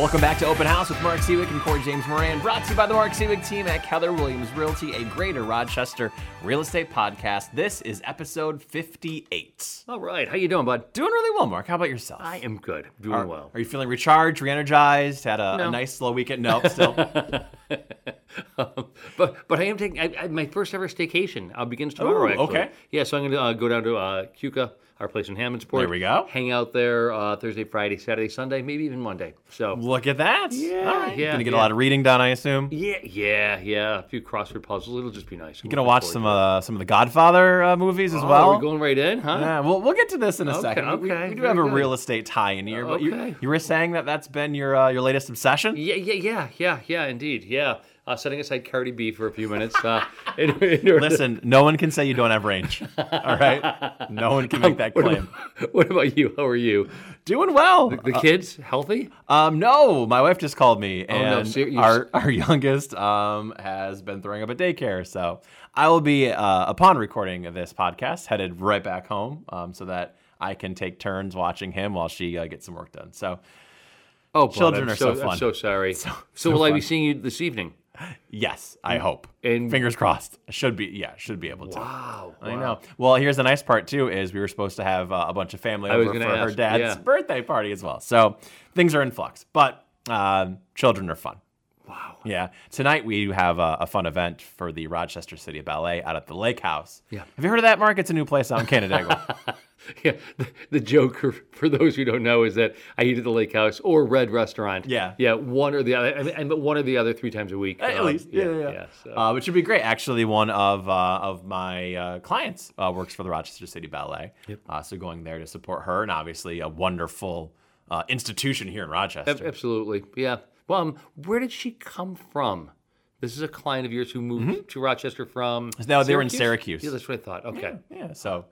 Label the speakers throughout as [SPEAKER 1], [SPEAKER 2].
[SPEAKER 1] Welcome back to Open House with Mark Siwiec and Corey James Moran, brought to you by the Mark Siwiec team at Keller Williams Realty, a greater Rochester real estate podcast. This is episode 58.
[SPEAKER 2] All right, how you doing, bud?
[SPEAKER 1] Doing really well, Mark. How about yourself?
[SPEAKER 2] I am good, doing
[SPEAKER 1] are,
[SPEAKER 2] well.
[SPEAKER 1] Are you feeling recharged, re-energized? Had a,
[SPEAKER 2] No.
[SPEAKER 1] a nice slow weekend? No, still.
[SPEAKER 2] but but I am taking I, I, my first ever staycation. Uh, begins tomorrow.
[SPEAKER 1] Ooh,
[SPEAKER 2] actually.
[SPEAKER 1] okay.
[SPEAKER 2] Yeah, so I'm going to uh, go down to uh, Keuka, our place in Hammondsport.
[SPEAKER 1] There we go.
[SPEAKER 2] Hang out there uh, Thursday, Friday, Saturday, Sunday, maybe even Monday. So
[SPEAKER 1] Look at that.
[SPEAKER 2] Yeah,
[SPEAKER 1] All right.
[SPEAKER 2] yeah,
[SPEAKER 1] Gonna get a lot of reading done, I assume.
[SPEAKER 2] yeah, yeah, yeah. A few crossword puzzles. It'll just be nice.
[SPEAKER 1] You're gonna watch some uh, some of the Godfather uh, movies as
[SPEAKER 2] Oh,
[SPEAKER 1] well?
[SPEAKER 2] we're going right in, huh?
[SPEAKER 1] Yeah, we'll, we'll get to this in a
[SPEAKER 2] Okay,
[SPEAKER 1] second.
[SPEAKER 2] Okay,
[SPEAKER 1] we, do
[SPEAKER 2] very
[SPEAKER 1] have a
[SPEAKER 2] good.
[SPEAKER 1] real estate tie in here, but you,
[SPEAKER 2] Okay.
[SPEAKER 1] you were saying that that's been your uh, your latest obsession.
[SPEAKER 2] Yeah, yeah, yeah, yeah, yeah, indeed. Yeah. Uh, setting aside Cardi B for a few minutes. Uh, in, in
[SPEAKER 1] Listen, no one can say you don't have range. All right, no one can make that
[SPEAKER 2] what
[SPEAKER 1] claim.
[SPEAKER 2] about, what about you? How are you?
[SPEAKER 1] Doing well.
[SPEAKER 2] The kids healthy?
[SPEAKER 1] Um, no, my wife just called me,
[SPEAKER 2] Oh, no,
[SPEAKER 1] and
[SPEAKER 2] ser- you-
[SPEAKER 1] our our youngest um has been throwing up at daycare. So I will be uh, upon recording of this podcast headed right back home, um, so that I can take turns watching him while she uh, gets some work done. So
[SPEAKER 2] Oh,
[SPEAKER 1] Children
[SPEAKER 2] I'm
[SPEAKER 1] are so
[SPEAKER 2] I'm
[SPEAKER 1] fun.
[SPEAKER 2] so sorry. So,
[SPEAKER 1] so
[SPEAKER 2] will I be seeing you this evening?
[SPEAKER 1] Yes, I hope.
[SPEAKER 2] And-
[SPEAKER 1] Fingers crossed. Should be. Yeah, should be able to.
[SPEAKER 2] Wow.
[SPEAKER 1] I know. Well, here's the nice part too: is we were supposed to have uh, a bunch of family over for
[SPEAKER 2] gonna
[SPEAKER 1] her dad's
[SPEAKER 2] yeah.
[SPEAKER 1] birthday party as well. So things are in flux, but um, children are fun.
[SPEAKER 2] Wow.
[SPEAKER 1] Yeah. Tonight we have a, a fun event for the Rochester City Ballet out at the Lake House.
[SPEAKER 2] Yeah.
[SPEAKER 1] Have you heard of that, Mark? It's a new place out in Canandaigua.
[SPEAKER 2] Yeah. The, the joke, for, those who don't know, is that I eat at the Lake House or Red Restaurant.
[SPEAKER 1] Yeah.
[SPEAKER 2] Yeah. One or the other. I mean, and- but one or the other three times a week.
[SPEAKER 1] At
[SPEAKER 2] Um,
[SPEAKER 1] least, yeah, yeah.
[SPEAKER 2] yeah. so.
[SPEAKER 1] Uh, which would be great. Actually, one of uh, of my uh, clients uh, works for the Rochester City Ballet.
[SPEAKER 2] Yep.
[SPEAKER 1] Uh, so going there to support her, and obviously a wonderful uh, institution here in Rochester.
[SPEAKER 2] Ab- Absolutely. Yeah. Well, um, where did she come from? This is a client of yours who moved to Rochester from.
[SPEAKER 1] Mm-hmm. No, they were in Syracuse.
[SPEAKER 2] Yeah, that's what I thought. Okay.
[SPEAKER 1] Yeah, so g-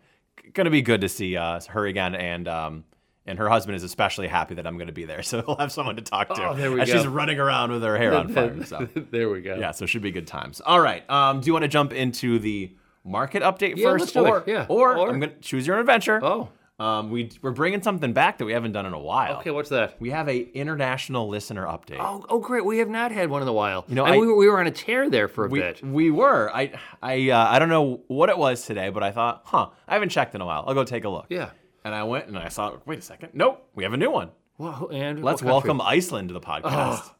[SPEAKER 1] gonna be good to see uh, her again, and um, and her husband is especially happy that I'm gonna be there, so he'll have someone to talk to
[SPEAKER 2] Oh, there we
[SPEAKER 1] as
[SPEAKER 2] go.
[SPEAKER 1] she's running around with her hair on fire. So
[SPEAKER 2] there we go.
[SPEAKER 1] yeah, so it should be good times. All right, um, do you want to jump into the market update
[SPEAKER 2] Yeah,
[SPEAKER 1] first,
[SPEAKER 2] let's do it.
[SPEAKER 1] or
[SPEAKER 2] Yeah,
[SPEAKER 1] or,
[SPEAKER 2] or-
[SPEAKER 1] I'm gonna choose your own adventure.
[SPEAKER 2] Oh.
[SPEAKER 1] Um, we we're bringing something back that we haven't done in a while.
[SPEAKER 2] Okay. What's that?
[SPEAKER 1] We have a international listener update.
[SPEAKER 2] Oh, oh, great! We have not had one in a while. You
[SPEAKER 1] know,
[SPEAKER 2] and
[SPEAKER 1] I-
[SPEAKER 2] we, were, we were on a tear there for a
[SPEAKER 1] we,
[SPEAKER 2] bit.
[SPEAKER 1] we were. I I uh, I don't know what it was today, but I thought, huh, I haven't checked in a while. I'll go take a look.
[SPEAKER 2] Yeah.
[SPEAKER 1] And I went and I saw. Wait a second. Nope, we have a new one.
[SPEAKER 2] Well, and
[SPEAKER 1] Let's welcome Iceland to the podcast.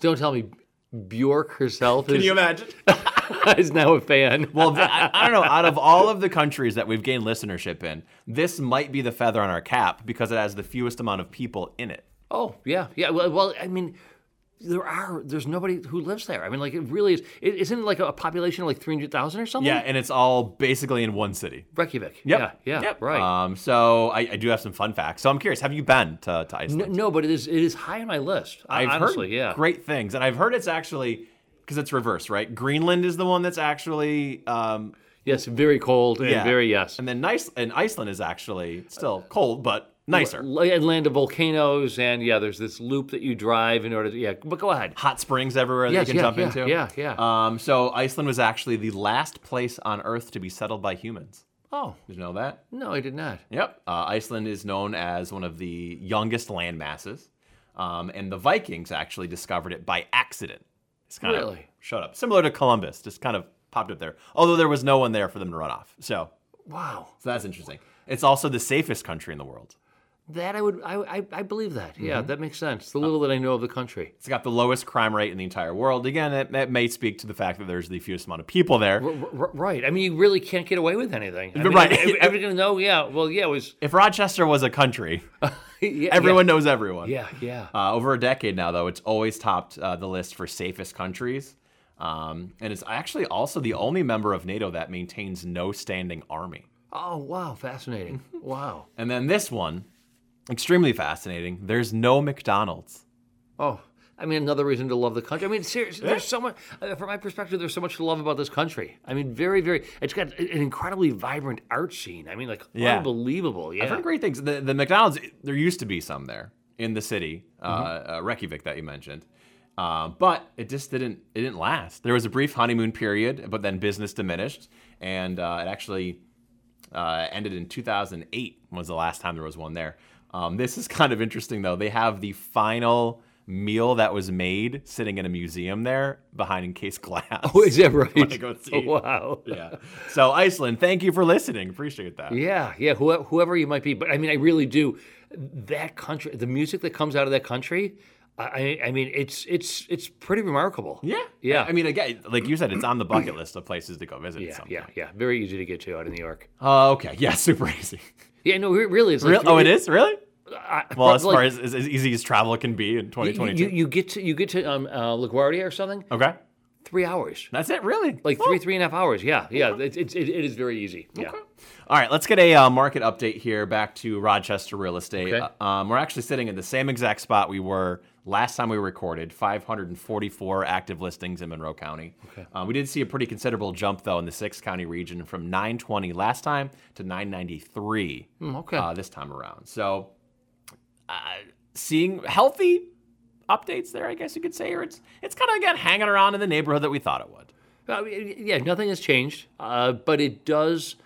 [SPEAKER 2] Don't tell me Bjork herself
[SPEAKER 1] Can
[SPEAKER 2] is,
[SPEAKER 1] you imagine?
[SPEAKER 2] is now a fan.
[SPEAKER 1] well, I, I don't know. Out of all of the countries that we've gained listenership in, this might be the feather on our cap because it has the fewest amount of people in it.
[SPEAKER 2] oh yeah, yeah. Well, well, I mean, there are. There's nobody who lives there. I mean, like it really is. It, isn't it like a population of like three hundred thousand or something?
[SPEAKER 1] Yeah, and it's all basically in one city.
[SPEAKER 2] Reykjavik.
[SPEAKER 1] Yep.
[SPEAKER 2] Yeah, yeah,
[SPEAKER 1] Yep.
[SPEAKER 2] right.
[SPEAKER 1] Um, so I, I do have some fun facts. So I'm curious. Have you been to, to
[SPEAKER 2] no,
[SPEAKER 1] Iceland?
[SPEAKER 2] no, but it is. It is high on my list.
[SPEAKER 1] I've
[SPEAKER 2] honestly,
[SPEAKER 1] heard
[SPEAKER 2] yeah.
[SPEAKER 1] great things, and I've heard it's actually because it's reversed, right? Greenland is the one that's actually um,
[SPEAKER 2] Yes, very cold and
[SPEAKER 1] yeah,
[SPEAKER 2] very yes.
[SPEAKER 1] and then nice, and Iceland is actually still cold but nicer.
[SPEAKER 2] And land of volcanoes, and yeah, there's this loop that you drive in order to. Yeah, but go ahead.
[SPEAKER 1] Hot springs everywhere that you can
[SPEAKER 2] yeah,
[SPEAKER 1] jump
[SPEAKER 2] yeah,
[SPEAKER 1] into.
[SPEAKER 2] yeah, yeah.
[SPEAKER 1] Um, so Iceland was actually the last place on Earth to be settled by humans.
[SPEAKER 2] Oh
[SPEAKER 1] Did you know that?
[SPEAKER 2] no, I did not.
[SPEAKER 1] Yep. Uh, Iceland is known as one of the youngest land masses, um, and the Vikings actually discovered it by accident. It's kind of
[SPEAKER 2] Really?
[SPEAKER 1] shut up. Similar to Columbus, just kind of popped up there. Although there was no one there for them to run off. So,
[SPEAKER 2] Wow.
[SPEAKER 1] so that's interesting. It's also the safest country in the world.
[SPEAKER 2] That I would, I, I, I believe that. Yeah,
[SPEAKER 1] Mm-hmm.
[SPEAKER 2] that makes sense. The little that I know of the country.
[SPEAKER 1] It's got the lowest crime rate in the entire world. Again, it, that may speak to the fact that there's the fewest amount of people there.
[SPEAKER 2] R- r- right. I mean, you really can't get away with anything. I mean,
[SPEAKER 1] Right.
[SPEAKER 2] ev- Everyone's gonna know. Yeah. Well, yeah. It was.
[SPEAKER 1] If Rochester was a country,
[SPEAKER 2] yeah,
[SPEAKER 1] everyone knows everyone.
[SPEAKER 2] Yeah. Yeah.
[SPEAKER 1] Uh, over a decade now, though, it's always topped uh, the list for safest countries. Um, and it's actually also the only member of NATO that maintains no standing army.
[SPEAKER 2] Oh wow, fascinating. wow.
[SPEAKER 1] And then this one, extremely fascinating. There's no McDonald's.
[SPEAKER 2] Oh, I mean, another reason to love the country. I mean, seriously, there's so much. Uh, from my perspective, there's so much to love about this country. I mean, very, very. It's got an incredibly vibrant art scene. I mean, like
[SPEAKER 1] Yeah.
[SPEAKER 2] unbelievable. Yeah.
[SPEAKER 1] I've heard great things. The, the McDonald's, there used to be some there in the city,
[SPEAKER 2] Mm-hmm.
[SPEAKER 1] uh, uh, Reykjavik that you mentioned. Uh, but it just didn't it didn't last. There was a brief honeymoon period, but then business diminished, and uh, it actually uh, ended in 2008 was the last time there was one there. Um, this is kind of interesting though. They have the final meal that was made sitting in a museum there behind encased glass.
[SPEAKER 2] Oh, is that right?
[SPEAKER 1] Go oh, see?
[SPEAKER 2] Oh, wow.
[SPEAKER 1] yeah. So Iceland, thank you for listening. Appreciate that.
[SPEAKER 2] Yeah, yeah, whoever, whoever you might be, but I mean, I really do. That country, the music that comes out of that country, I, I mean, it's it's it's pretty remarkable.
[SPEAKER 1] Yeah.
[SPEAKER 2] Yeah.
[SPEAKER 1] I mean, again, like you said, it's on the bucket list of places to go visit.
[SPEAKER 2] yeah, yeah, yeah. Very easy to get to out of New York.
[SPEAKER 1] Oh, okay. Yeah, super easy.
[SPEAKER 2] Yeah, no, really, it's like,
[SPEAKER 1] Real? Oh, it is really.
[SPEAKER 2] I,
[SPEAKER 1] Well, as
[SPEAKER 2] like,
[SPEAKER 1] far as, as as easy as travel can be in
[SPEAKER 2] you,
[SPEAKER 1] 2022.
[SPEAKER 2] you, you get to you get to um, uh, LaGuardia or something,
[SPEAKER 1] okay.
[SPEAKER 2] three hours,
[SPEAKER 1] That's it, really.
[SPEAKER 2] like
[SPEAKER 1] Oh.
[SPEAKER 2] three three and a half hours. Yeah, yeah. It's it's it, it is very easy. Yeah.
[SPEAKER 1] All right, let's get a uh, market update here back to Rochester real estate.
[SPEAKER 2] Okay.
[SPEAKER 1] Uh, um, we're actually sitting in the same exact spot we were last time we recorded 544 active listings in Monroe County.
[SPEAKER 2] Okay.
[SPEAKER 1] Uh, we did see a pretty considerable jump, though, in the six county region from 920 last time to 993
[SPEAKER 2] Hmm, okay.
[SPEAKER 1] uh, this time around. So, uh, seeing healthy updates there, I guess you could say, or it's, it's kind of, again, hanging around in the neighborhood that we thought it would.
[SPEAKER 2] Yeah, nothing has changed, uh, but it does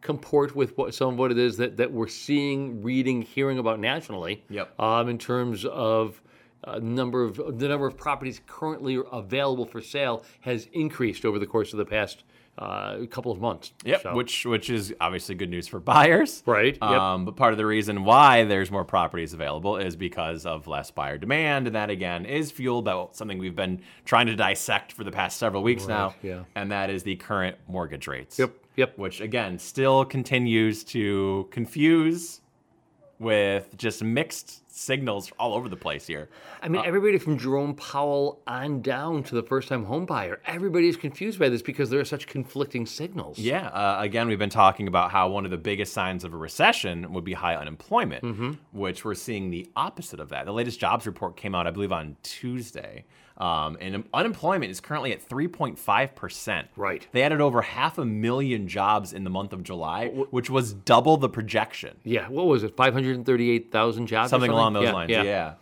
[SPEAKER 2] comport with what some of what it is that, that we're seeing, reading, hearing about nationally.
[SPEAKER 1] Yep.
[SPEAKER 2] Um, in terms of uh, number of the number of properties currently available for sale has increased over the course of the past uh, a couple of months.
[SPEAKER 1] Yep,
[SPEAKER 2] So-
[SPEAKER 1] which which is obviously good news for buyers.
[SPEAKER 2] Right, yep.
[SPEAKER 1] Um, but part of the reason why there's more properties available is because of less buyer demand, and that again is fueled by something we've been trying to dissect for the past several weeks now.
[SPEAKER 2] yeah.
[SPEAKER 1] And that is the current mortgage rates.
[SPEAKER 2] Yep, yep.
[SPEAKER 1] Which again still continues to confuse with just mixed signals all over the place here.
[SPEAKER 2] I mean, everybody from Jerome Powell on down to the first-time home buyer, everybody is confused by this because there are such conflicting signals.
[SPEAKER 1] Yeah. Uh, again, we've been talking about how one of the biggest signs of a recession would be high unemployment,
[SPEAKER 2] Mm-hmm.
[SPEAKER 1] which we're seeing the opposite of that. The latest jobs report came out, I believe, on Tuesday. Um, and unemployment is currently at 3.5%.
[SPEAKER 2] Right.
[SPEAKER 1] They added over half a million jobs in the month of July, which was double the projection.
[SPEAKER 2] Yeah. What was it? Five hundred thirty-eight thousand jobs. or
[SPEAKER 1] Something along those
[SPEAKER 2] Yeah,
[SPEAKER 1] lines,
[SPEAKER 2] Yeah.
[SPEAKER 1] yeah.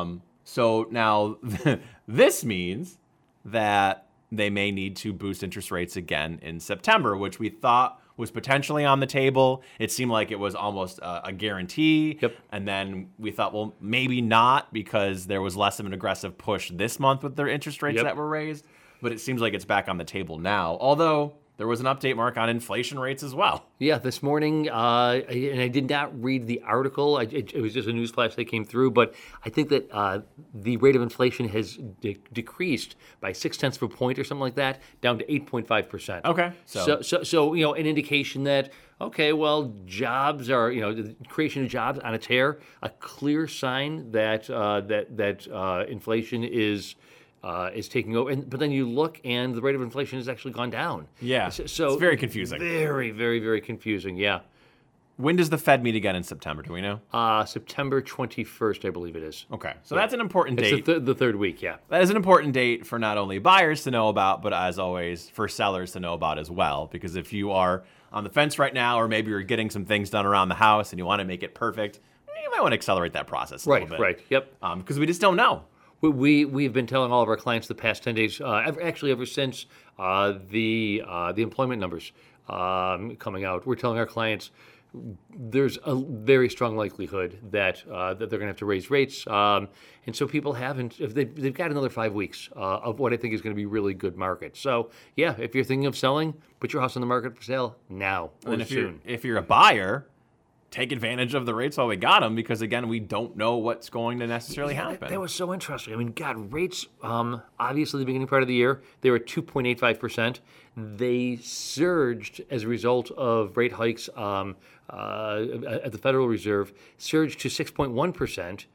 [SPEAKER 1] Um, so now this means that they may need to boost interest rates again in September, which we thought was potentially on the table. It seemed like it was almost a, a guarantee.
[SPEAKER 2] Yep.
[SPEAKER 1] And then we thought, well, maybe not because there was less of an aggressive push this month with their interest rates
[SPEAKER 2] Yep.
[SPEAKER 1] that were raised. But it seems like it's back on the table now. Although there was an update mark on inflation rates as well.
[SPEAKER 2] Yeah, this morning, uh, and I did not read the article. I, it, it was just a news flash that came through, but I think that uh, the rate of inflation has de- decreased by six tenths of a point or something like that, down to eight point five percent.
[SPEAKER 1] Okay. So,
[SPEAKER 2] So, so, so, you know, an indication that okay, well, jobs are, you know, the creation of jobs on a tear, a clear sign that uh, that that uh, inflation is. Uh, is taking over, and, but then you look, and the rate of inflation has actually gone down.
[SPEAKER 1] yeah.
[SPEAKER 2] So, so
[SPEAKER 1] it's very confusing.
[SPEAKER 2] very, very, very confusing. Yeah.
[SPEAKER 1] When does the Fed meet again in September? Do we know?
[SPEAKER 2] Uh, September 21st, I believe it is.
[SPEAKER 1] Okay, so that's an important
[SPEAKER 2] It's the,
[SPEAKER 1] date.
[SPEAKER 2] th- the third week, yeah.
[SPEAKER 1] that is an important date for not only buyers to know about, but as always, for sellers to know about as well. Because if you are on the fence right now, or maybe you're getting some things done around the house and you want to make it perfect, you might want to accelerate that process a
[SPEAKER 2] Right,
[SPEAKER 1] little bit.
[SPEAKER 2] right. Yep.
[SPEAKER 1] Because we just don't know.
[SPEAKER 2] We, we we've been telling all of our clients the past ten days, uh, ever, actually ever since uh, the uh, the employment numbers um, coming out. We're telling our clients there's a very strong likelihood that uh, that they're going to have to raise rates, um, and so people haven't. If they, they've got another five weeks uh, of what I think is going to be really good market. So yeah, if you're thinking of selling, put your house on the market for sale now or
[SPEAKER 1] And if you're
[SPEAKER 2] soon.
[SPEAKER 1] if you're a buyer, take advantage of the rates while we got them, because again, we don't know what's going to necessarily happen.
[SPEAKER 2] That was so interesting. I mean, God, rates, um, obviously, the beginning part of the year, they were 2.85%. They surged as a result of rate hikes um, uh, at the Federal Reserve, surged to 6.1%.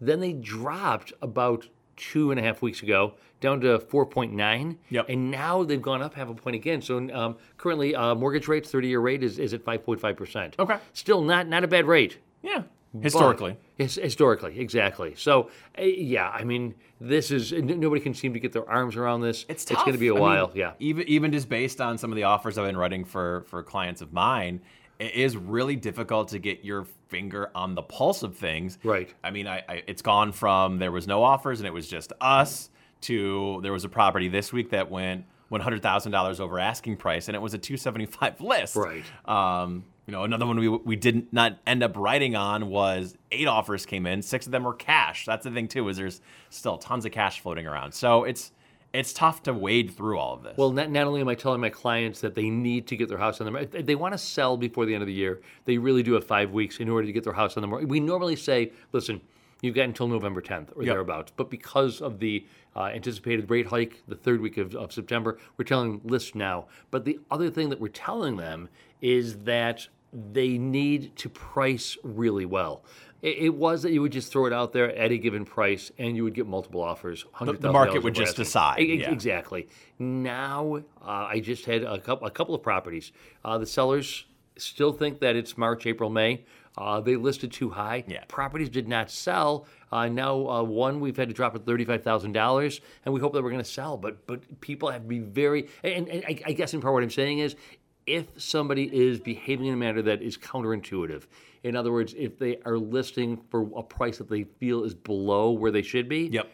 [SPEAKER 2] Then they dropped about two and a half weeks ago down to 4.9.
[SPEAKER 1] Yep.
[SPEAKER 2] And now they've gone up half a point again. So um, currently, uh, mortgage rates, 30 year rate, is, is at 5.5%.
[SPEAKER 1] Okay.
[SPEAKER 2] Still not, not a bad rate.
[SPEAKER 1] yeah, historically.
[SPEAKER 2] His, historically, exactly. So, uh, yeah, I mean, this is n- nobody can seem to get their arms around this.
[SPEAKER 1] It's
[SPEAKER 2] It's going to
[SPEAKER 1] tough.
[SPEAKER 2] be a
[SPEAKER 1] I mean,
[SPEAKER 2] while. yeah.
[SPEAKER 1] Even even just based on some of the offers I've been writing for for clients of mine, it is really difficult to get your finger on the pulse of things.
[SPEAKER 2] Right.
[SPEAKER 1] I mean, I, I it's gone from there was no offers and it was just us to there was a property this week that went one hundred thousand dollars over asking price and it was a two seventy five list.
[SPEAKER 2] Right.
[SPEAKER 1] Um, You know, another one we we didn't not end up writing on was eight offers came in, six of them were cash. That's the thing too, is there's still tons of cash floating around. So it's it's tough to wade through all of this.
[SPEAKER 2] Well, not, not only am I telling my clients that they need to get their house on the market, they want to sell before the end of the year. They really do have five weeks in order to get their house on the market. We normally say, listen, you've got until November 10th or
[SPEAKER 1] Yep.
[SPEAKER 2] thereabouts. But because of the uh, anticipated rate hike the third week of, of September, we're telling lists now. But the other thing that we're telling them is that they need to price really well. It, it was that you would just throw it out there at a given price and you would get multiple offers. $100,000 The
[SPEAKER 1] market would just
[SPEAKER 2] asking.
[SPEAKER 1] decide,
[SPEAKER 2] ex-
[SPEAKER 1] yeah.
[SPEAKER 2] Exactly. Now, uh, I just had a couple, a couple of properties. Uh, the sellers still think that it's March, April, May. Uh, they listed too high.
[SPEAKER 1] Yeah.
[SPEAKER 2] Properties did not sell. Uh, now, uh, one we've had to drop at thirty-five thousand dollars, and we hope that we're going to sell. But but people have to be very. And, and I, I guess in part what I'm saying is, if somebody is behaving in a manner that is counterintuitive, in other words, if they are listing for a price that they feel is below where they should be,
[SPEAKER 1] Yep.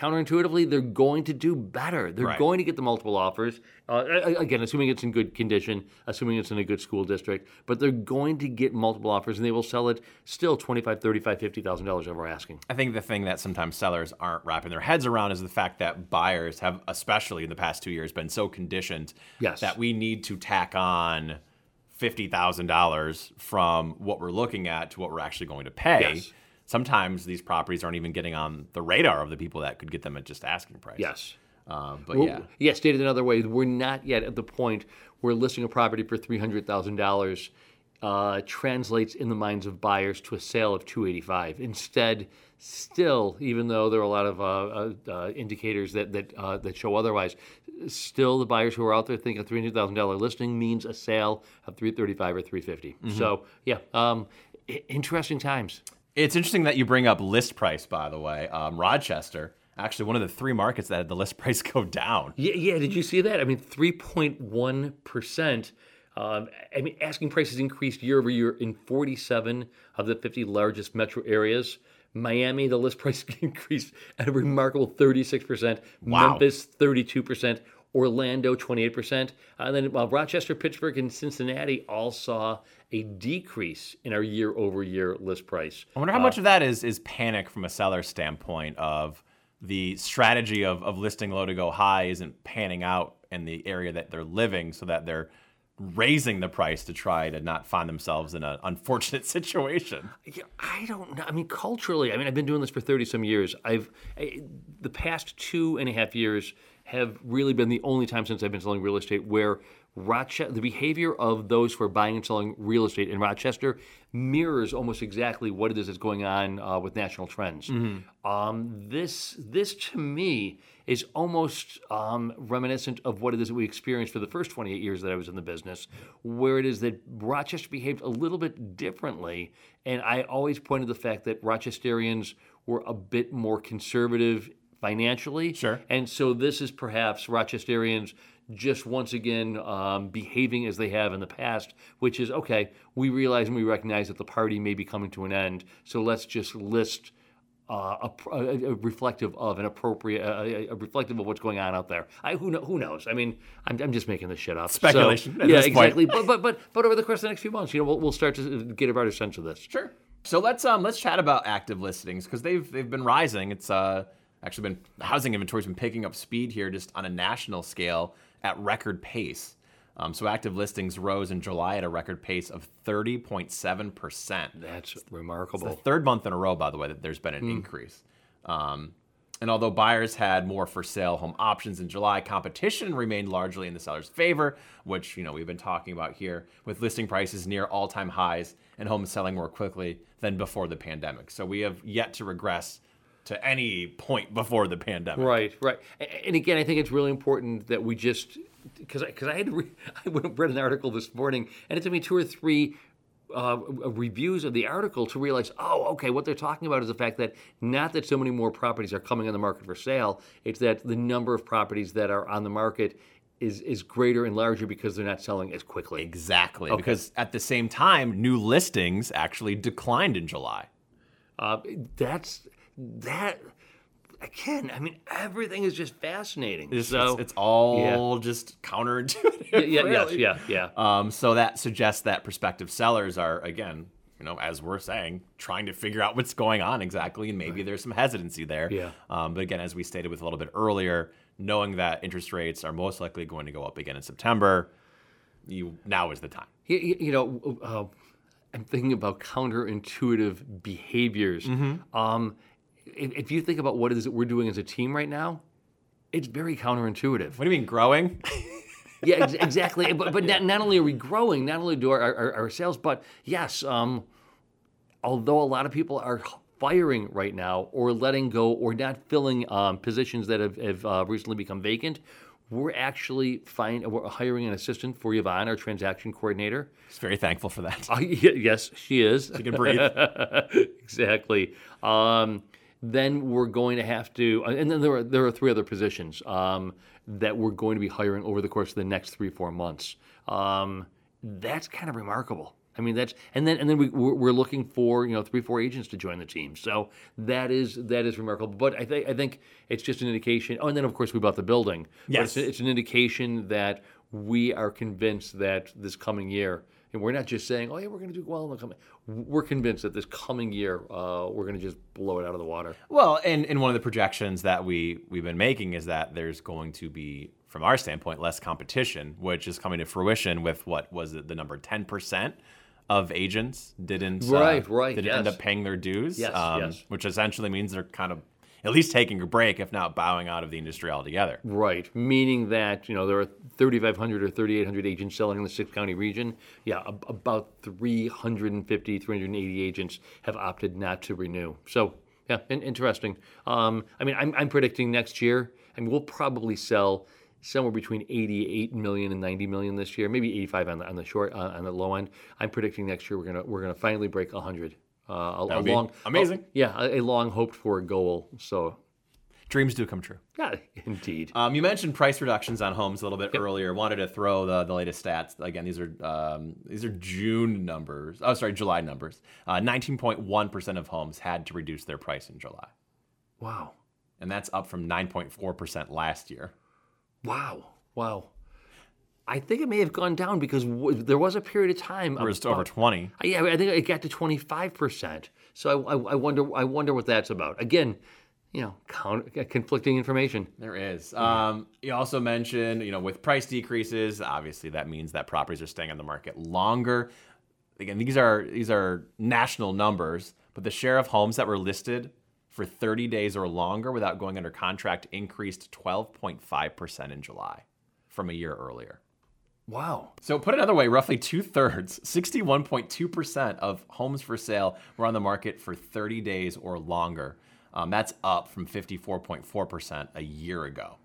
[SPEAKER 2] Counterintuitively, they're going to do better. They're
[SPEAKER 1] Right.
[SPEAKER 2] going to get the multiple offers. Uh, again, assuming it's in good condition, assuming it's in a good school district, but they're going to get multiple offers and they will sell it still $25, $35, $50,000 over asking.
[SPEAKER 1] I think the thing that sometimes sellers aren't wrapping their heads around is the fact that buyers have, especially in the past two years, been so conditioned
[SPEAKER 2] Yes.
[SPEAKER 1] that we need to tack on fifty thousand dollars from what we're looking at to what we're actually going to pay.
[SPEAKER 2] Yes.
[SPEAKER 1] Sometimes these properties aren't even getting on the radar of the people that could get them at just asking price.
[SPEAKER 2] Yes.
[SPEAKER 1] Um, but
[SPEAKER 2] Well,
[SPEAKER 1] yeah,
[SPEAKER 2] yeah, stated another way, we're not yet at the point where listing a property for three hundred thousand dollars uh, translates in the minds of buyers to a sale of two eighty five. Instead, still, even though there are a lot of uh, uh, uh, indicators that that uh, that show otherwise, still the buyers who are out there think a three hundred thousand dollar listing means a sale of three thirty five or three So yeah, um, i- interesting times.
[SPEAKER 1] It's interesting that you bring up list price. By the way, um, Rochester, actually one of the three markets that had the list price go down.
[SPEAKER 2] Yeah, yeah. Did you see that? I mean, three point one percent. Um, I mean, asking prices increased year over year in forty-seven of the fifty largest metro areas. Miami, the list price increased at a remarkable thirty-six percent.
[SPEAKER 1] Wow.
[SPEAKER 2] Memphis, thirty-two percent. Orlando, twenty-eight percent. And then uh, Rochester, Pittsburgh, and Cincinnati all saw a decrease in our year-over-year list price.
[SPEAKER 1] I wonder how much of that is is panic from a seller standpoint of the strategy of, of listing low to go high isn't panning out in the area that they're living so that they're raising the price to try to not find themselves in an unfortunate situation.
[SPEAKER 2] Yeah, I don't know. I mean, culturally, I mean, I've been doing this for 30 some years. I've, I, the past two and a half years have really been the only time since I've been selling real estate where Rochester, the behavior of those who are buying and selling real estate in Rochester mirrors almost exactly what it is that's going on uh, with national trends. Um, this, this to me is almost um, reminiscent of what it is that we experienced for the first 28 years that I was in the business, where it is that Rochester behaved a little bit differently. And I always pointed to the fact that Rochesterians were a bit more conservative financially.
[SPEAKER 1] Sure.
[SPEAKER 2] And so this is perhaps Rochesterians just once again um, behaving as they have in the past, which is okay, we realize and we recognize that the party may be coming to an end, so let's just list. Uh, a, a, a reflective of an appropriate, a, a reflective of what's going on out there. I, who, know, who knows? I mean, I'm, I'm just making this shit up. So,
[SPEAKER 1] Speculation at
[SPEAKER 2] yeah, exactly. but, but but but over the course of the next few months, you know, we'll, we'll start to get a better sense of this.
[SPEAKER 1] Sure. So let's um let's chat about active listings because they've they've been rising. It's uh actually been housing inventory's been picking up speed here just on a national scale at record pace. Um, so active listings rose in July at a record pace of 30.7 percent.
[SPEAKER 2] That's remarkable.
[SPEAKER 1] The third month in a row, by the way, that there's been an increase. Um, and although buyers had more for sale home options in July, competition remained largely in the seller's favor, which you know we've been talking about here, with listing prices near all-time highs and homes selling more quickly than before the pandemic. So we have yet to regress to any point before the pandemic.
[SPEAKER 2] Right, right. And again, I think it's really important that we just because because I, had to re- I read an article this morning, and it took me two or three. Uh, reviews of the article to realize, oh, okay, what they're talking about is the fact that not that so many more properties are coming on the market for sale, it's that the number of properties that are on the market is is greater and larger because they're not selling as quickly.
[SPEAKER 1] Exactly, because at the same time, new listings actually declined in July.
[SPEAKER 2] Uh, that's that. again, I mean, everything is just fascinating.
[SPEAKER 1] It's,
[SPEAKER 2] so
[SPEAKER 1] it's, it's all just counterintuitive.
[SPEAKER 2] yeah, yeah, yes, yeah, yeah.
[SPEAKER 1] Um, so that suggests that prospective sellers are again, you know, as we're saying, trying to figure out what's going on exactly, and maybe there's some hesitancy there.
[SPEAKER 2] Yeah.
[SPEAKER 1] Um, but again, as we stated with a little bit earlier, knowing that interest rates are most likely going to go up again in September, you now is the time.
[SPEAKER 2] You, you- you know, uh, I'm thinking about counterintuitive behaviors.
[SPEAKER 1] Mm-hmm.
[SPEAKER 2] Um, if, if you think about what it is that we're doing as a team right now, it's very counterintuitive.
[SPEAKER 1] What do you mean growing?
[SPEAKER 2] yeah, ex- exactly. But, but not, not only are we growing, not only do our, our, our sales, but yes, um, although a lot of people are firing right now or letting go or not filling um, positions that have, have uh, recently become vacant, we're actually find, we're hiring an assistant for Yvonne, our transaction coordinator.
[SPEAKER 1] She's very thankful for that.
[SPEAKER 2] Uh, yes, she is.
[SPEAKER 1] You can breathe.
[SPEAKER 2] exactly. Um, then we're going to have to, uh, and then there are there are three other positions um, that we're going to be hiring over the course of the next three four months. Um, that's kind of remarkable. I mean, that's and then and then we we're, looking for you know three four agents to join the team. So that is that is remarkable. But I think I think it's just an indication. Oh, and then of course we bought the building. But
[SPEAKER 1] Yes.
[SPEAKER 2] it's, it's an indication that we are convinced that this coming year, and we're not just saying, oh yeah, we're going to do well in the coming. We're convinced that this coming year, uh, we're going to just blow it out of the water.
[SPEAKER 1] Well, and, and one of the projections that we we've been making is that there's going to be, from our standpoint, less competition, which is coming to fruition with what was it the number ten percent of agents didn't uh,
[SPEAKER 2] Right, right,
[SPEAKER 1] didn't end up paying their dues,
[SPEAKER 2] Yes, yes.
[SPEAKER 1] which essentially means they're kind of at least taking a break, if not bowing out of the industry altogether.
[SPEAKER 2] Right, meaning that you know there are 3,500 or 3,800 agents selling in the six county region. Yeah, ab- about 350, 380 agents have opted not to renew. So yeah, in- interesting. Um, I mean, I'm, I'm predicting next year, I mean, we'll probably sell somewhere between 88 million and 90 million this year, maybe 85 on the on the short uh, on the low end. I'm predicting next year we're gonna we're gonna finally break 100. Uh, a, a long,
[SPEAKER 1] amazing.
[SPEAKER 2] yeah, a, a long hoped for goal. So
[SPEAKER 1] Dreams do come true.
[SPEAKER 2] yeah, indeed.
[SPEAKER 1] Um, you mentioned price reductions on homes a little bit earlier. Wanted to throw the, the latest stats again. These are um, these are June numbers. Oh, sorry, July numbers. Uh, Nineteen point one percent of homes had to reduce their price in July,
[SPEAKER 2] Wow.
[SPEAKER 1] and that's up from nine point four percent last year.
[SPEAKER 2] Wow. Wow. I think it may have gone down because w- there was a period of time.
[SPEAKER 1] Or it's over twenty.
[SPEAKER 2] Yeah, I think it got to twenty five percent. So I, I, I wonder. I wonder what that's about. Again, you know, count, conflicting information.
[SPEAKER 1] There is. Um, you also mentioned, you know, with price decreases, obviously that means that properties are staying on the market longer. Again, these are these are national numbers, but the share of homes that were listed for 30 days or longer without going under contract increased 12.5% in July from a year earlier.
[SPEAKER 2] Wow.
[SPEAKER 1] So, put another way, roughly two thirds, 61.2% of homes for sale were on the market for 30 days or longer. Um, that's up from 54.4% a year ago.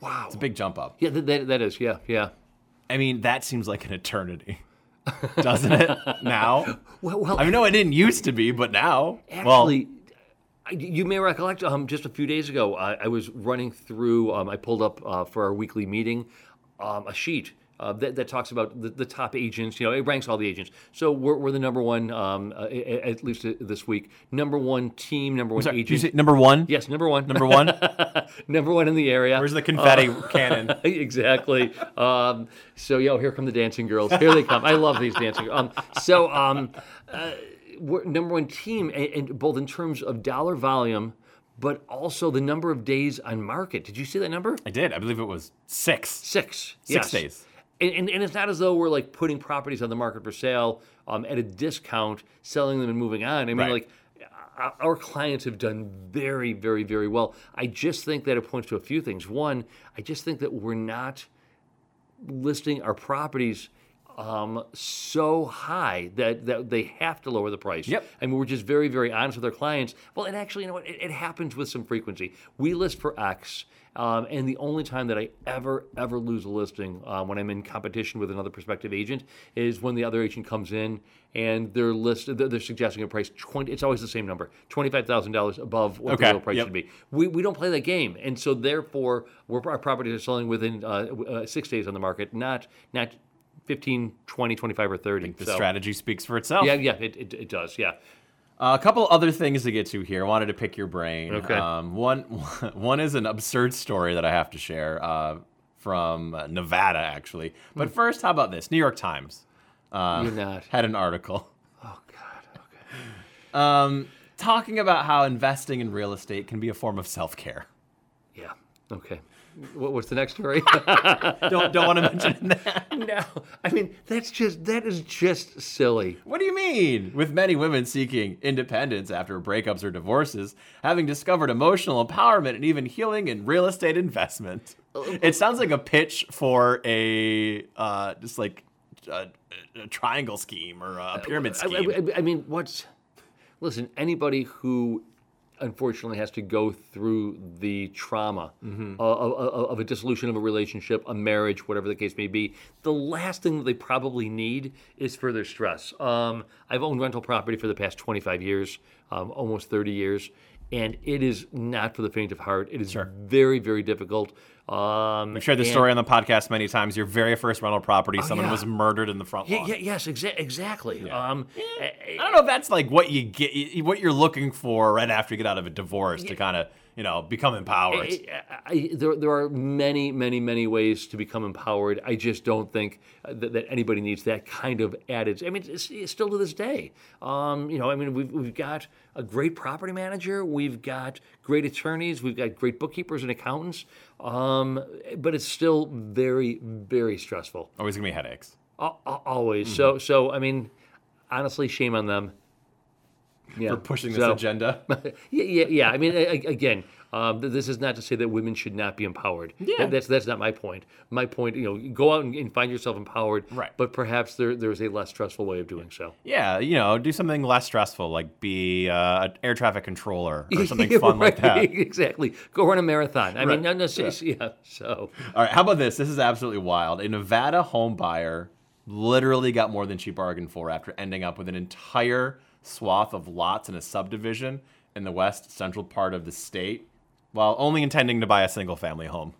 [SPEAKER 2] Wow.
[SPEAKER 1] It's a big jump up.
[SPEAKER 2] Yeah, that, that, that is. Yeah, yeah.
[SPEAKER 1] I mean, that seems like an eternity, doesn't it? now,
[SPEAKER 2] Well, well
[SPEAKER 1] I mean, no, it didn't used to be, but now,
[SPEAKER 2] Actually, I- you may recollect um, just a few days ago, I, I was running through, um, I pulled up uh, for our weekly meeting um, a sheet. Uh, that, that talks about the, the top agents. You know, it ranks all the agents. So we're, we're the number one, um, uh, a- a- at least uh, this week, number one team, number one
[SPEAKER 1] well, did you
[SPEAKER 2] agent.
[SPEAKER 1] say number one?
[SPEAKER 2] yes, number one.
[SPEAKER 1] Number one.
[SPEAKER 2] number one in the area.
[SPEAKER 1] Where's the confetti cannon?
[SPEAKER 2] exactly. Um, so, yo, here come the dancing girls. Here they come. I love these dancing. Um, so, um, uh, we're number one team, and, and both in terms of dollar volume, but also the number of days on market. Did you see that number?
[SPEAKER 1] I did. I believe it was six.
[SPEAKER 2] Six.
[SPEAKER 1] Six
[SPEAKER 2] yes.
[SPEAKER 1] days.
[SPEAKER 2] And, and, and it's not as though we're like putting properties on the market for sale um, at a discount, selling them and moving on. I mean,
[SPEAKER 1] Right.
[SPEAKER 2] like our- clients have done very, very, very well. I just think that it points to a few things. One, I just think that we're not listing our properties um, so high that, that they have to lower the price.
[SPEAKER 1] Yep.
[SPEAKER 2] I mean, we're just very, very honest with our clients. Well, and actually, you know what? It, it happens with some frequency. We list for X, um, and the only time that I ever, ever lose a listing uh, when I'm in competition with another prospective agent is when the other agent comes in and they're listed. They're, suggesting a price twenty. It's always the same number, twenty five thousand dollars above what
[SPEAKER 1] Okay,
[SPEAKER 2] the real price
[SPEAKER 1] yep.
[SPEAKER 2] should be. We, we don't play that game, and so therefore, we're, our properties are selling within uh, uh, six days on the market, not not 15, 20, 25, or 30.
[SPEAKER 1] The
[SPEAKER 2] So-
[SPEAKER 1] strategy speaks for itself.
[SPEAKER 2] yeah, yeah, it, it, it does, yeah.
[SPEAKER 1] Uh, a couple other things to get to here. I wanted to pick your brain.
[SPEAKER 2] Okay.
[SPEAKER 1] Um, one, one is an absurd story that I have to share uh, from Nevada, actually. But first, how about this? New York Times uh, had an article
[SPEAKER 2] Oh God. Okay.
[SPEAKER 1] um, talking about how investing in real estate can be a form of self care.
[SPEAKER 2] Yeah. Okay. What, what's the next story?
[SPEAKER 1] don't don't want to mention that.
[SPEAKER 2] no. I mean, that's just that is just silly.
[SPEAKER 1] What do you mean? With many women seeking independence after breakups or divorces, having discovered emotional empowerment and even healing in real estate investment. It sounds like a pitch for a uh, just like a, a triangle scheme or a pyramid
[SPEAKER 2] I,
[SPEAKER 1] scheme.
[SPEAKER 2] I- I mean, what's listen? Anybody who unfortunately has to go through the trauma
[SPEAKER 1] Mm-hmm.
[SPEAKER 2] of, of, of a dissolution of a relationship, a marriage, whatever the case may be, the last thing that they probably need is further stress. Um, I've owned rental property for the past 25 years, um, almost 30 years, and it is not for the faint of heart. It is very, very difficult. Um,
[SPEAKER 1] We've shared this
[SPEAKER 2] and-
[SPEAKER 1] story on the podcast many times. Your very first rental property, someone
[SPEAKER 2] yeah.
[SPEAKER 1] was murdered in the front
[SPEAKER 2] Yeah,
[SPEAKER 1] lawn.
[SPEAKER 2] yeah, yes, exa- exactly. Um,
[SPEAKER 1] I don't know if that's like what you get, what you're looking for right after you get out of a divorce to kind of, you know, become empowered.
[SPEAKER 2] I, I, there, there are many, many, many ways to become empowered. I just don't think uh, that, that anybody needs that kind of added. I mean, it's, it's still to this day. Um, you know, I mean, we've, we've got a great property manager, we've got great attorneys, we've got great bookkeepers and accountants, um, but it's still very, very stressful.
[SPEAKER 1] Always gonna be headaches.
[SPEAKER 2] Al- Always.
[SPEAKER 1] Mm-hmm.
[SPEAKER 2] So, so I mean, honestly, shame on them. Yeah.
[SPEAKER 1] For pushing this
[SPEAKER 2] So-
[SPEAKER 1] agenda.
[SPEAKER 2] yeah, yeah, yeah. I mean, again, um, this is not to say that women should not be empowered.
[SPEAKER 1] Yeah.
[SPEAKER 2] that's that's not my point. My point, you know, go out and, and find yourself empowered.
[SPEAKER 1] Right.
[SPEAKER 2] But perhaps there there's a less stressful way of doing so.
[SPEAKER 1] Yeah, you know, do something less stressful, like be uh, an air traffic controller or something fun like that.
[SPEAKER 2] Exactly. Go run a marathon. I
[SPEAKER 1] Right.
[SPEAKER 2] mean, no, no, seriously, yeah. So,
[SPEAKER 1] All right, how about this? This is absolutely wild. A Nevada home buyer literally got more than she bargained for after ending up with an entire swath of lots in a subdivision in the west central part of the state while only intending to buy a single family home.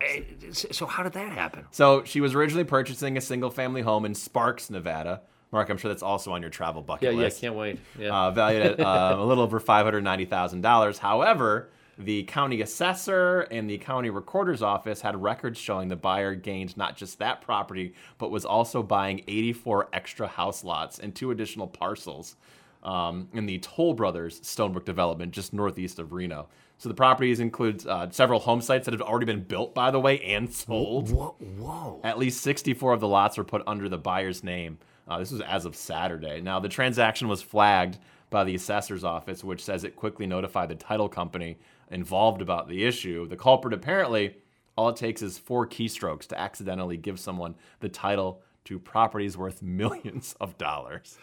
[SPEAKER 2] eh, so how did that happen?
[SPEAKER 1] So she was originally purchasing a single family home in Sparks, Nevada. Mark, I'm sure that's also on your travel bucket
[SPEAKER 2] Yeah, yeah.
[SPEAKER 1] list.
[SPEAKER 2] Can't wait. Yeah.
[SPEAKER 1] uh, valued at uh, a little over $590,000. However, the county assessor and the county recorder's office had records showing the buyer gained not just that property, but was also buying 84 extra house lots and two additional parcels um, in the Toll Brothers Stonebrook development just northeast of Reno. So the properties include uh, several home sites that have already been built, by the way, and sold.
[SPEAKER 2] whoa, whoa.
[SPEAKER 1] At least 64 of the lots were put under the buyer's name. Uh, this was as of Saturday. Now, the transaction was flagged by the assessor's office, which says it quickly notified the title company involved about the issue. The culprit apparently, all it takes is four keystrokes to accidentally give someone the title to properties worth millions of dollars.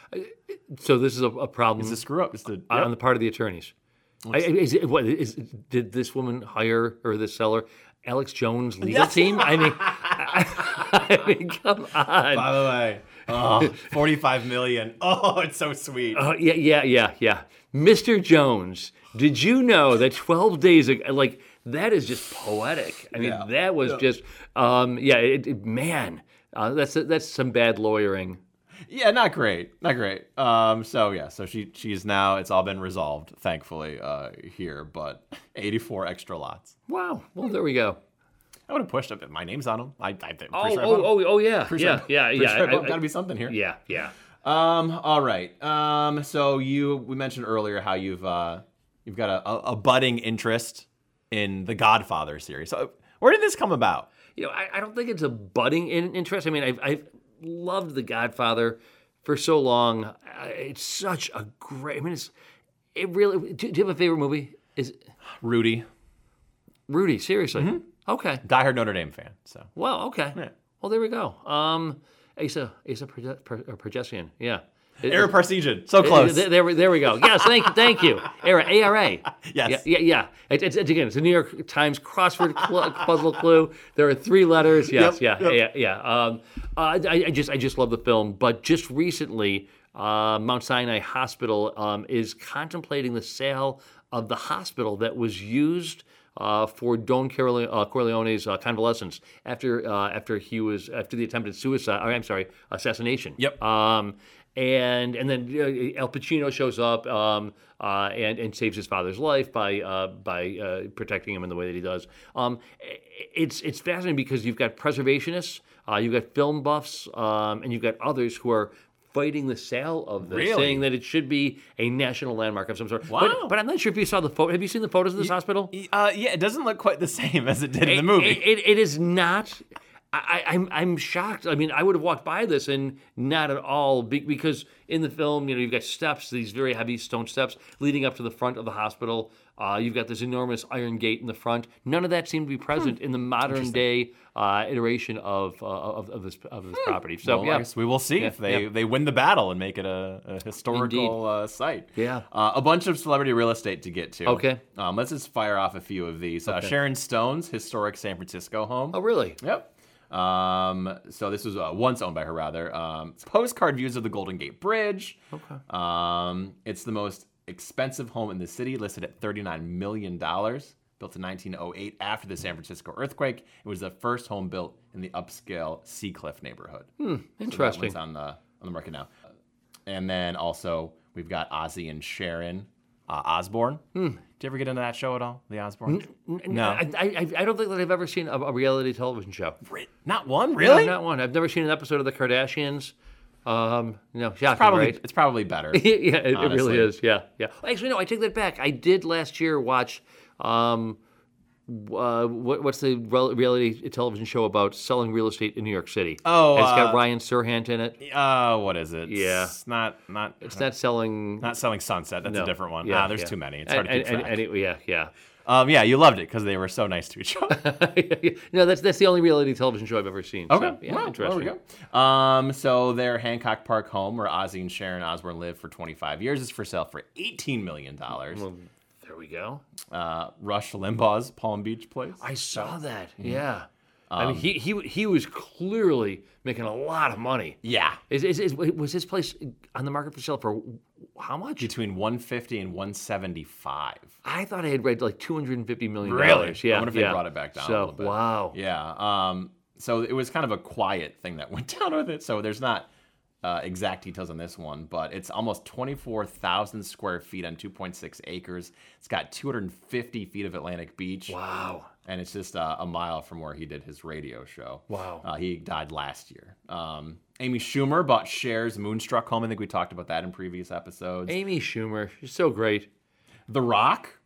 [SPEAKER 2] So this is a, a problem
[SPEAKER 1] It's a screw up. It's a,
[SPEAKER 2] on the part of the attorneys. I, is it, what is did this woman hire or this seller Alex Jones legal team? I mean, I, mean, come on.
[SPEAKER 1] By the way, oh, 45 million. Oh, it's so sweet.
[SPEAKER 2] Uh, yeah, yeah, yeah, yeah. Mr. Jones, did you know that 12 days ago, like, that is just poetic. I mean,
[SPEAKER 1] Yeah.
[SPEAKER 2] that was just, um, yeah, it, it- man, uh, that's that's some bad lawyering.
[SPEAKER 1] Yeah, not great, not great. Um, so yeah, so she she's now it's all been resolved, thankfully, uh, here. But 84 extra lots.
[SPEAKER 2] Wow. Well, there we go.
[SPEAKER 1] I would have pushed up. My name's on them. I, I think.
[SPEAKER 2] Oh, oh, oh, oh, yeah, yeah, yeah, yeah. I- I-
[SPEAKER 1] Got to be something here.
[SPEAKER 2] yeah, yeah.
[SPEAKER 1] Um. All right. Um. So you we mentioned earlier how you've uh you've got a, a, a budding interest in the Godfather series. So where did this come about?
[SPEAKER 2] You know, I, I don't think it's a budding in, interest. I mean, I've, I've loved The Godfather for so long. It's such a great. I mean, it's it really. Do, do you have a favorite movie? Is
[SPEAKER 1] Rudy,
[SPEAKER 2] Rudy? Seriously?
[SPEAKER 1] Mm-hmm.
[SPEAKER 2] Okay.
[SPEAKER 1] diehard Notre Dame fan. So
[SPEAKER 2] Well, okay. Well, there we go. Um, Asa, Asa Proge- Pro- or Progesian. Yeah. It-
[SPEAKER 1] Ara Parseghian, so close.
[SPEAKER 2] There, there, we- there we go. Yes, thank you, thank you. Era, ARA.
[SPEAKER 1] Yes.
[SPEAKER 2] Yeah, yeah, yeah. It, it's, it's again, it's a New York Times crossword cl- puzzle clue. There are three letters. Yes,
[SPEAKER 1] Yep,
[SPEAKER 2] yeah, yeah, yeah. Um, uh, I, I just, I just love the film. But just recently, uh, Mount Sinai Hospital um, is contemplating the sale of the hospital that was used. Uh, for Don Corleone, uh, Corleone's uh, convalescence after uh, after he was after the attempted suicide. Or, I'm sorry, assassination.
[SPEAKER 1] Yep.
[SPEAKER 2] Um, and and then uh, Al Pacino shows up um, uh, and and saves his father's life by uh, by uh, protecting him in the way that he does. Um, it's it's fascinating because you've got preservationists, uh, you've got film buffs, um, and you've got others who are fighting the sale of this,
[SPEAKER 1] Really?
[SPEAKER 2] saying that it should be a national landmark of some sort.
[SPEAKER 1] Wow.
[SPEAKER 2] But, but I'm not sure if you saw the photo. Have you seen the photos of this hospital?
[SPEAKER 1] Uh, yeah, it doesn't look quite the same as it did in the movie.
[SPEAKER 2] It, it, it is not. I, I- I'm I'm shocked. I mean, I would have walked by this and not at all be, because in the film, you know, you've got steps, these very heavy stone steps leading up to the front of the hospital. Uh, you've got this enormous iron gate in the front. None of that seemed to be present
[SPEAKER 1] Hmm.
[SPEAKER 2] in the modern day uh, iteration of, uh, of of this of this property. So
[SPEAKER 1] Hmm. well,
[SPEAKER 2] yeah,
[SPEAKER 1] we will see if they,
[SPEAKER 2] yeah.
[SPEAKER 1] they win the battle and make it a, a historical uh, site.
[SPEAKER 2] Yeah.
[SPEAKER 1] Uh, a bunch of celebrity real estate to get to.
[SPEAKER 2] Okay.
[SPEAKER 1] Um, let's just fire off a few of these. Uh, Sharon Stone's historic San Francisco home.
[SPEAKER 2] oh really?
[SPEAKER 1] Yep. Um, so this was uh, once owned by her, rather. Um, postcard views of the Golden Gate Bridge.
[SPEAKER 2] Okay.
[SPEAKER 1] Um, it's the most expensive home in the city, listed at $39 million. Built in 1908 after the San Francisco earthquake. It was the first home built in the upscale Seacliff neighborhood. So that
[SPEAKER 2] Interesting.
[SPEAKER 1] one's on the, on the market now. And then also, we've got Ozzy and Sharon uh, Osbourne. Did you ever get into that show at all? The Osbourne? No.
[SPEAKER 2] I, I, I don't think that I've ever seen a, a reality television show.
[SPEAKER 1] Not one,
[SPEAKER 2] No,
[SPEAKER 1] really?
[SPEAKER 2] not one. I've never seen an episode of the Kardashians. Um, no, shocking,
[SPEAKER 1] Probably,
[SPEAKER 2] right?
[SPEAKER 1] it's probably better.
[SPEAKER 2] yeah, it, it really is. Yeah, yeah. Actually, no, I take that back. I did last year watch. Um, uh, what, what's the reality television show about selling real estate in New York City?
[SPEAKER 1] Oh,
[SPEAKER 2] And it's got
[SPEAKER 1] uh,
[SPEAKER 2] Ryan Serhant in it.
[SPEAKER 1] Uh, what is it?
[SPEAKER 2] Yeah.
[SPEAKER 1] It's not not
[SPEAKER 2] It's not selling.
[SPEAKER 1] not selling Sunset. That's
[SPEAKER 2] no.
[SPEAKER 1] a different one.
[SPEAKER 2] Yeah,
[SPEAKER 1] ah, there's
[SPEAKER 2] yeah.
[SPEAKER 1] too many. It's
[SPEAKER 2] And-
[SPEAKER 1] hard to keep
[SPEAKER 2] and-
[SPEAKER 1] track.
[SPEAKER 2] and- and it- yeah, yeah.
[SPEAKER 1] Um, yeah, you loved it because they were so nice to each other.
[SPEAKER 2] no, that's that's the only reality television show I've ever seen.
[SPEAKER 1] Okay,
[SPEAKER 2] So, yeah, interesting.
[SPEAKER 1] There we go. Um, so their Hancock Park home, where Ozzy and Sharon Osbourne lived for 25 years, is for sale for 18 million dollars.
[SPEAKER 2] Well, there we go.
[SPEAKER 1] Uh, Rush Limbaugh's Palm Beach place.
[SPEAKER 2] I saw that. Yeah. I
[SPEAKER 1] Um,
[SPEAKER 2] mean, he, he he was clearly making a lot of money.
[SPEAKER 1] yeah,
[SPEAKER 2] Is, is, is was his place on the market for sale for how much?
[SPEAKER 1] between 150 and 175.
[SPEAKER 2] I thought I had read like two hundred and fifty million
[SPEAKER 1] Really?
[SPEAKER 2] Yeah,
[SPEAKER 1] I wonder if they brought it back down a
[SPEAKER 2] So
[SPEAKER 1] little bit.
[SPEAKER 2] wow.
[SPEAKER 1] Yeah. Um, so it was kind of a quiet thing that went down with it. So there's not uh, exact details on this one, but it's almost 24,000 square feet on 2.6 acres. It's got 250 feet of Atlantic Beach.
[SPEAKER 2] Wow.
[SPEAKER 1] And it's just uh, a mile from where he did his radio show.
[SPEAKER 2] Wow.
[SPEAKER 1] Uh, he died last year. Um, Amy Schumer bought Cher's Moonstruck home. I think we talked about that in previous episodes.
[SPEAKER 2] Amy Schumer, she's so great.
[SPEAKER 1] The Rock.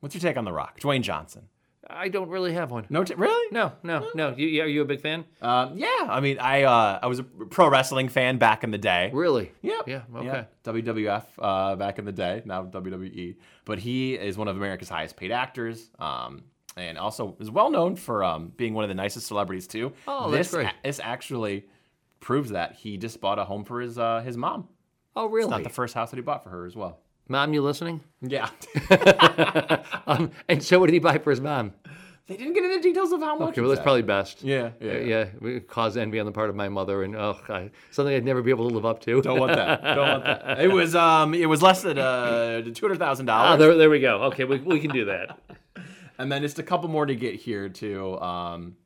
[SPEAKER 1] What's your take on The Rock? Dwayne Johnson.
[SPEAKER 2] I don't really have one.
[SPEAKER 1] No, t- really?
[SPEAKER 2] No, no, no. You, are you a big fan?
[SPEAKER 1] Um, yeah, I mean, I uh, I was a pro wrestling fan back in the day.
[SPEAKER 2] Really?
[SPEAKER 1] Yeah,
[SPEAKER 2] Yeah, okay.
[SPEAKER 1] WWF uh, back in the day, now WWE. But he is one of America's highest paid actors, um, and also is well known for um, being one of the nicest celebrities too.
[SPEAKER 2] Oh, that's
[SPEAKER 1] this,
[SPEAKER 2] great.
[SPEAKER 1] This actually proves that he just bought a home for his uh, his mom.
[SPEAKER 2] Oh, really?
[SPEAKER 1] It's Not the first house that he bought for her as well.
[SPEAKER 2] mom, you listening?
[SPEAKER 1] Yeah,
[SPEAKER 2] um, and so what did he buy for his mom?
[SPEAKER 1] they didn't get into details of how much.
[SPEAKER 2] Okay, well, that's
[SPEAKER 1] exactly.
[SPEAKER 2] probably best.
[SPEAKER 1] yeah, yeah.
[SPEAKER 2] Yeah, it caused envy on the part of my mother, and oh, God, something I'd never be able to live up to.
[SPEAKER 1] Don't want that. Don't want that. It was um, it was less than uh, two hundred thousand
[SPEAKER 2] Ah,
[SPEAKER 1] dollars.
[SPEAKER 2] there, there we go. Okay, we, we can do that.
[SPEAKER 1] And then just a couple more to get here to Um,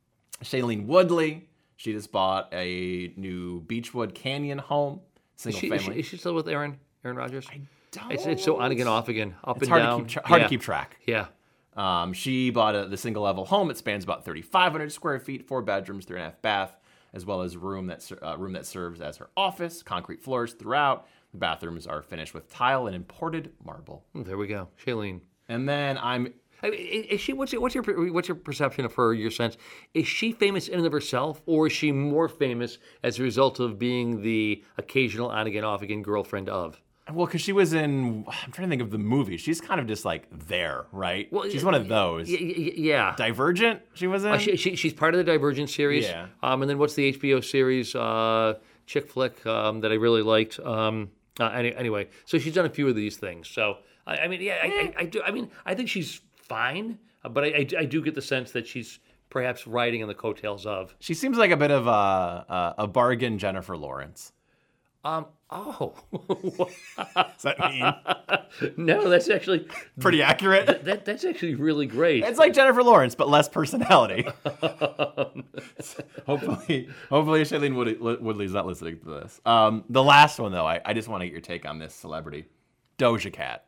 [SPEAKER 1] Shailene Woodley, she just bought a new Beachwood Canyon home, single
[SPEAKER 2] is she,
[SPEAKER 1] family.
[SPEAKER 2] is she still with Aaron? Aaron Rodgers?
[SPEAKER 1] don't-
[SPEAKER 2] It's, it's so on again, off again, up
[SPEAKER 1] It's
[SPEAKER 2] and
[SPEAKER 1] hard
[SPEAKER 2] down.
[SPEAKER 1] to keep tra- hard
[SPEAKER 2] yeah.
[SPEAKER 1] to keep track.
[SPEAKER 2] Yeah.
[SPEAKER 1] Um, she bought a, the single level home. It spans about 3,500 square feet, four bedrooms, three and a half bath, as well as room that uh, room that serves as her office. Concrete floors throughout. The bathrooms are finished with tile and imported marble.
[SPEAKER 2] Hmm, There we go. Shailene.
[SPEAKER 1] And then I'm
[SPEAKER 2] I mean, is she? What's your, what's your what's your perception of her? Your sense? Is she famous in and of herself, or is she more famous as a result of being the occasional on again, off again girlfriend of?
[SPEAKER 1] Well, because she was in, I'm trying to think of the movie. She's kind of just like there, right? Well, She's one of those.
[SPEAKER 2] Y- y- yeah.
[SPEAKER 1] Divergent, she was in.
[SPEAKER 2] Uh, she, she, she's part of the Divergent series.
[SPEAKER 1] Yeah.
[SPEAKER 2] Um, and then what's the HBO series, uh, chick flick, um, that I really liked. Um, uh, any, anyway, so she's done a few of these things. So I, I mean, yeah, I, I, I do. I mean, I think she's fine, uh, but I, I, I do get the sense that she's perhaps riding on the coattails of.
[SPEAKER 1] she seems like a bit of a, a, bargain Jennifer Lawrence.
[SPEAKER 2] Um. Oh.
[SPEAKER 1] Does that mean
[SPEAKER 2] no, that's actually
[SPEAKER 1] pretty accurate?
[SPEAKER 2] that that's actually really great.
[SPEAKER 1] It's like Jennifer Lawrence, but less personality. hopefully, hopefully Shailene Woodley, Woodley's not listening to this. Um, the last one, though, I, I just want to get your take on this celebrity, Doja Cat.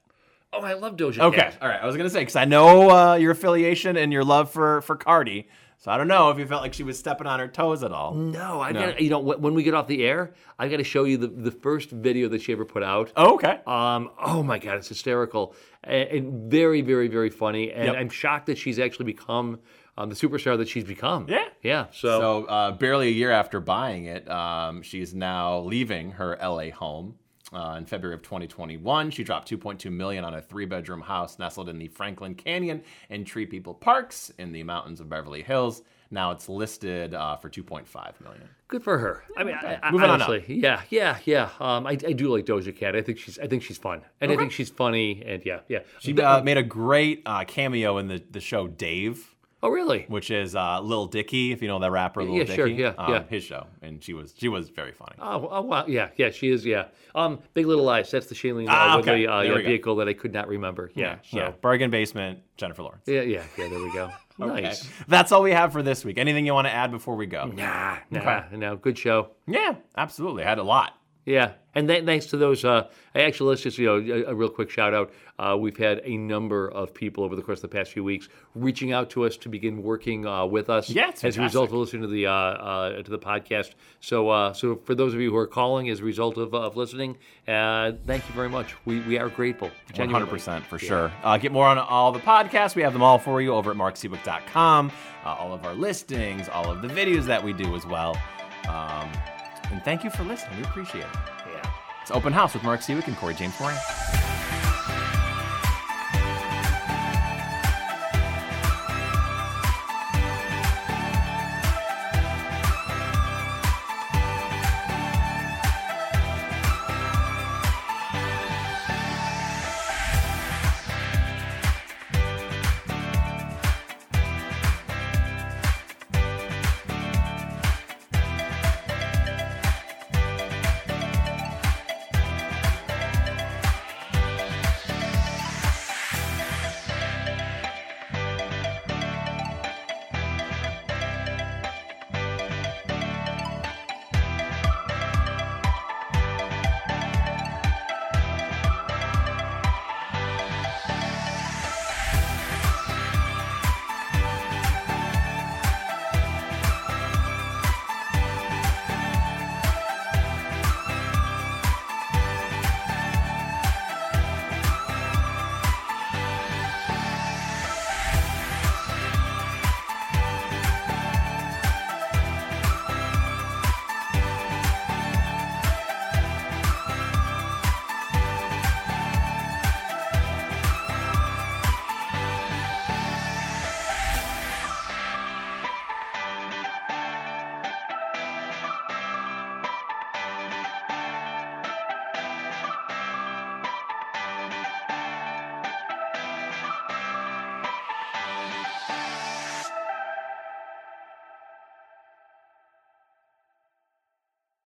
[SPEAKER 2] Oh, I love Doja
[SPEAKER 1] Okay,
[SPEAKER 2] Cat.
[SPEAKER 1] all right. I was gonna say because I know uh, your affiliation and your love for for Cardi, so I don't know if you felt like she was stepping on her toes at all.
[SPEAKER 2] No, I
[SPEAKER 1] No.
[SPEAKER 2] got you know when when we get off the air, I got to show you the the first video that she ever put out.
[SPEAKER 1] Oh, okay.
[SPEAKER 2] Um, oh my God, it's hysterical and, and very, very, very funny. And
[SPEAKER 1] Yep.
[SPEAKER 2] I'm shocked that she's actually become um, the superstar that she's become.
[SPEAKER 1] Yeah.
[SPEAKER 2] yeah. So,
[SPEAKER 1] So, uh, barely a year after buying it, um, she's now leaving her LA home. Uh, in February of 2021, she dropped 2.2 million on a three-bedroom house nestled in the Franklin Canyon and Tree People Parks in the mountains of Beverly Hills. Now it's listed uh, for 2.5 million.
[SPEAKER 2] good for her. I mean, I, I,
[SPEAKER 1] Moving on up.
[SPEAKER 2] honestly, yeah, yeah, yeah. Um, I, I do like Doja Cat. I think she's, I think she's fun, and I think she's funny, and yeah, yeah.
[SPEAKER 1] She uh, made a great uh, cameo in the, the show Dave,
[SPEAKER 2] oh, really?
[SPEAKER 1] which is uh, Lil Dicky, if you know that rapper, Lil
[SPEAKER 2] Yeah,
[SPEAKER 1] Dicky.
[SPEAKER 2] sure, yeah,
[SPEAKER 1] um,
[SPEAKER 2] yeah.
[SPEAKER 1] His show, and she was she was very funny.
[SPEAKER 2] Oh, oh, wow. Yeah, yeah, she is. Yeah. Um, Big Little Lies. That's the Shailene uh,
[SPEAKER 1] Ah, okay.
[SPEAKER 2] Woodley uh, yeah, vehicle that I could not remember. Yeah. So.
[SPEAKER 1] yeah, Bargain Basement, Jennifer Lawrence.
[SPEAKER 2] Yeah, yeah, yeah. There we go.
[SPEAKER 1] Okay.
[SPEAKER 2] Nice.
[SPEAKER 1] That's all we have for this week. Anything you want to add before we go?
[SPEAKER 2] Nah, nah, no. Good show.
[SPEAKER 1] Yeah, absolutely. I had a lot.
[SPEAKER 2] Yeah, and th- thanks to those. Uh, actually, let's just you know a, a real quick shout out. Uh, we've had a number of people over the course of the past few weeks reaching out to us to begin working uh, with us.
[SPEAKER 1] Yeah,
[SPEAKER 2] as a result of listening to the uh, uh, to the podcast. So, uh, so for those of you who are calling as a result of, of listening, uh, thank you very much. We we are grateful.
[SPEAKER 1] 100% for sure. Uh, get more on all the podcasts. We have them all for you over at marksiwiec.com. Uh, all of our listings, all of the videos that we do as well. Um, and thank you for listening. We appreciate it.
[SPEAKER 2] Yeah.
[SPEAKER 1] It's Open House with Mark Siwiec and Corey James Moran.